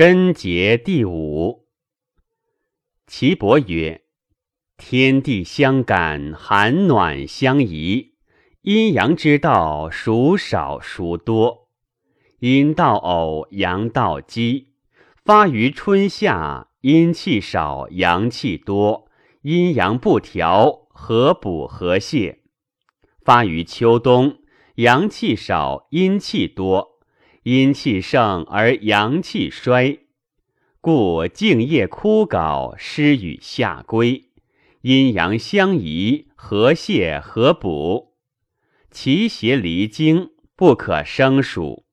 根结第五。岐伯曰：天地相感，寒暖相宜，阴阳之道，孰少孰多？阴道偶，阳道奇，发于春夏，阴气少，阳气多，阴阳不调，合补何泄；发于秋冬，阳气少，阴气多。阴气盛而阳气衰，故静夜枯槁，湿雨下归，阴阳相宜，和泄和补。其邪离经，不可生数。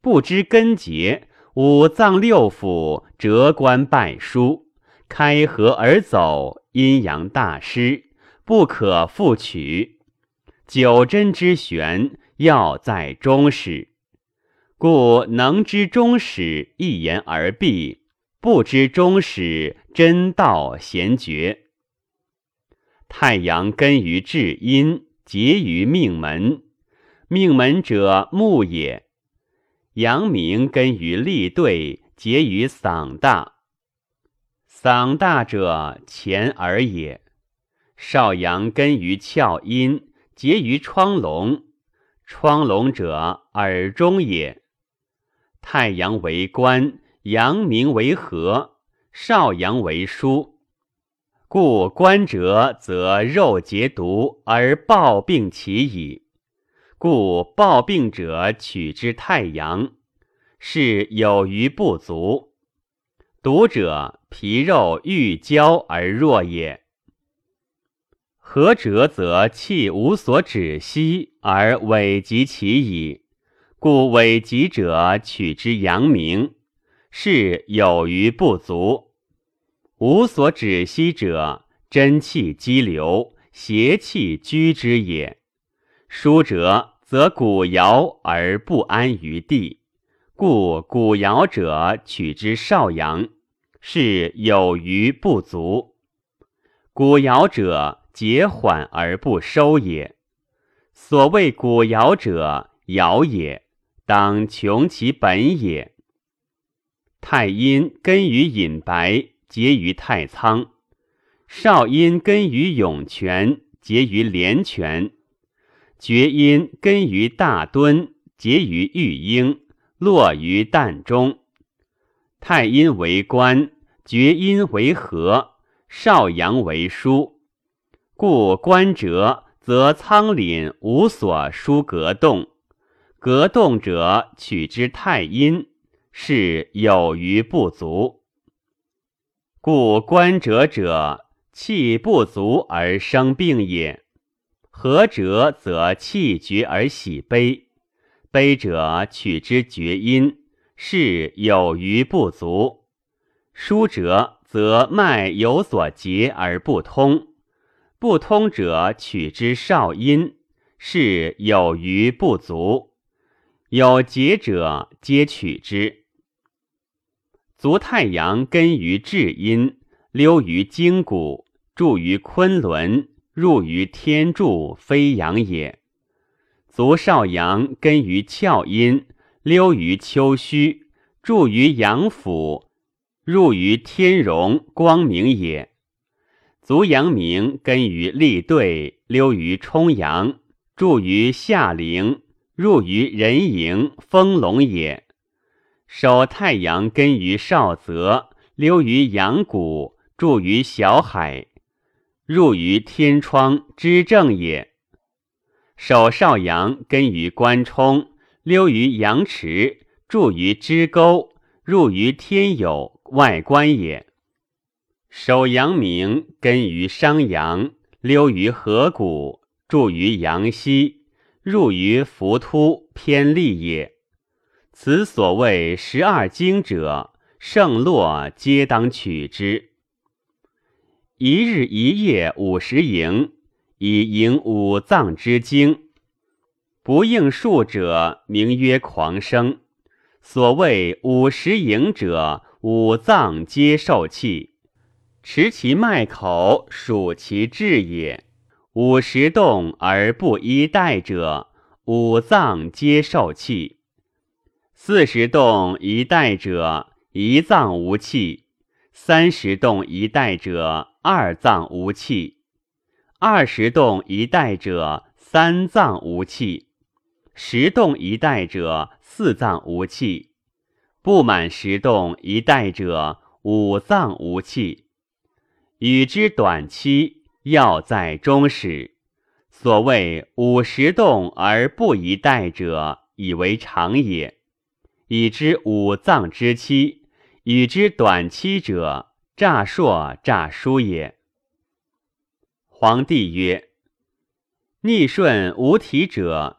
不知根结，五脏六腑折关败疏，开合而走，阴阳大失，不可复取。九针之玄，要在中始。故能知终始，一言而毕；不知终始，真道贤绝。太阳根于至阴，结于命门。命门者，木也。阳明根于立兑，结于嗓大。嗓大者，前耳也。少阳根于窍阴，结于窗笼。窗笼者，耳中也。太阳为官，阳明为和，少阳为枢。故官者，则肉结毒而暴病起矣。故暴病者取之太阳，是有余不足。毒者，皮肉欲焦而弱也。和者，则气无所止息而痿疾起矣。故伪疾者取之阳明，是有余不足；无所止息者，真气积流，邪气居之也。疏者则骨摇而不安于地，故骨摇者取之少阳，是有余不足；骨摇者节缓而不收也。所谓骨摇者，摇也。当穷其本也。太阴根于隐白，结于太仓；少阴根于涌泉，结于连泉；厥阴根于大敦，结于玉英，落于膻中。太阴为官，厥阴为和，少阳为枢。故官者，则仓廪无所疏隔动。格动者取之太阴，是有余不足。故观者者，气不足而生病也。合者则气绝而喜悲，悲者取之厥阴，是有余不足。疏者则脉有所结而不通，不通者取之少阴，是有余不足。有节者，皆取之。足太阳根于至阴，溜于筋骨，注于昆仑，入于天柱，非阳也。足少阳根于窍阴，溜于丘墟，注于阳府，入于天荣，光明也。足阳明根于立兑，溜于冲阳，注于下陵。入于人营，丰隆也。守太阳根于少泽，溜于阳谷，注于小海，入于天窗，之正也。守少阳根于关冲，溜于阳池，注于支沟，入于天有，外观也。守阳明根于商阳，溜于河谷，注于阳溪。入于浮突偏利也。此所谓十二经者，盛落皆当取之。一日一夜五十营，以营五脏之精。不应数者，名曰狂生。所谓五十营者，五脏皆受气，持其脉口，数其志也。五十动而不依带者，五脏皆受气；四十动一带者，一脏无气；三十动一代者，二脏无气；二十动一代者，三脏无气；十动一代者，四脏无气；不满十动一代者，五脏无气。与之短期，要在中始。所谓五十动而不宜待者，以为常也。以知五脏之期，与之短期者，诈硕诈疏也。皇帝曰：逆顺无体者，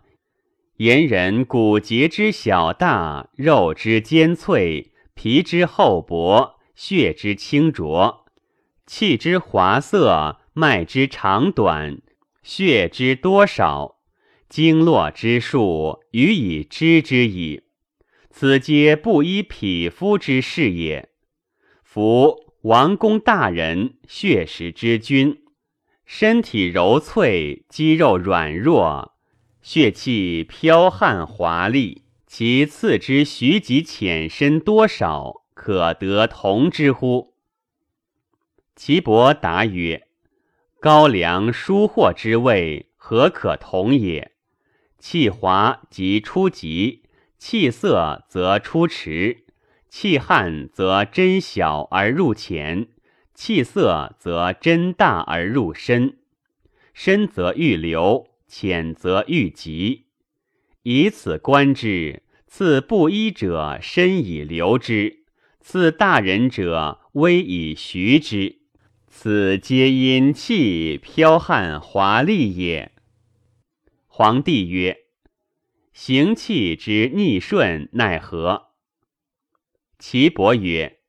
言人骨节之小大，肉之坚脆，皮之厚薄，血之清浊，气之滑涩，脉之长短，血之多少，经络之数，予以知之矣。此皆不依匹夫之事也。夫王公大人，血食之君，身体柔脆，肌肉软弱，血气剽悍华丽，其次之徐疾浅深多少，可得同之乎？岐伯答曰：高粱疏获之味，何可同也？气滑即出急。气涩则出迟，气汗则针小而入浅，气涩则针大而入深，深则欲流，浅则欲急。以此观之，次不一者深以流之，次大人者微以徐之，此皆因气剽悍华丽也。皇帝曰。行气之逆顺奈何？岐伯曰：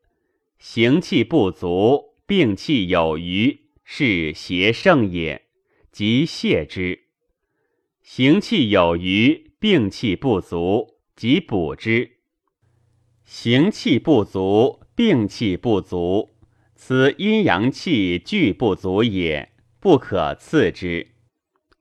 行气不足，病气有余，是邪盛也，即泻之；行气有余，病气不足，即补之。行气不足，病气不足，此阴阳气俱不足也，不可次之。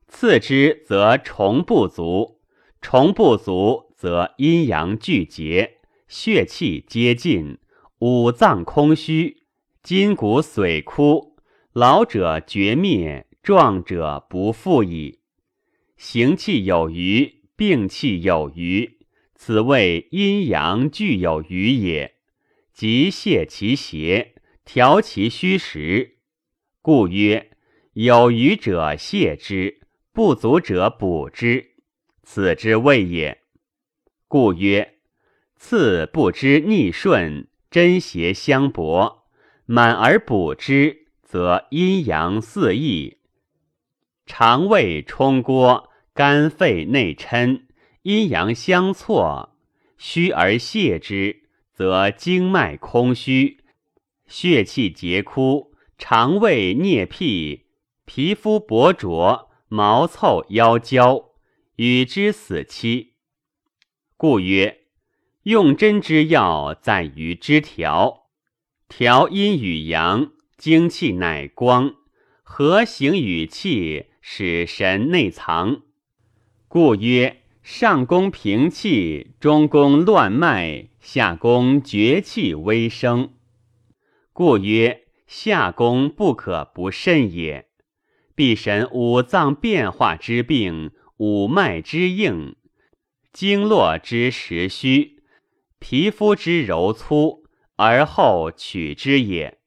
次之则重不足。虫不足，则阴阳俱竭，血气皆尽，五脏空虚，筋骨髓枯，老者绝灭，壮者不复矣。行气有余，病气有余，此谓阴阳俱有余也。即泻其邪，调其虚实，故曰：有余者泻之，不足者补之。此之谓也，故曰：次不知逆顺，真邪相搏，满而补之，则阴阳四溢；肠胃冲锅，肝肺内嗔，阴阳相错，虚而泻之，则经脉空虚，血气竭枯，肠胃啮辟，皮肤薄浊，毛凑腰焦。与之死期，故曰：用针之要在于之调，调阴与阳，精气乃光，和形与气，使神内藏。故曰：上攻平气，中攻乱脉，下攻绝气微生。故曰：下功不可不慎也。必神五脏变化之病。五脉之应，经络之实虚，皮肤之柔粗，而后取之也。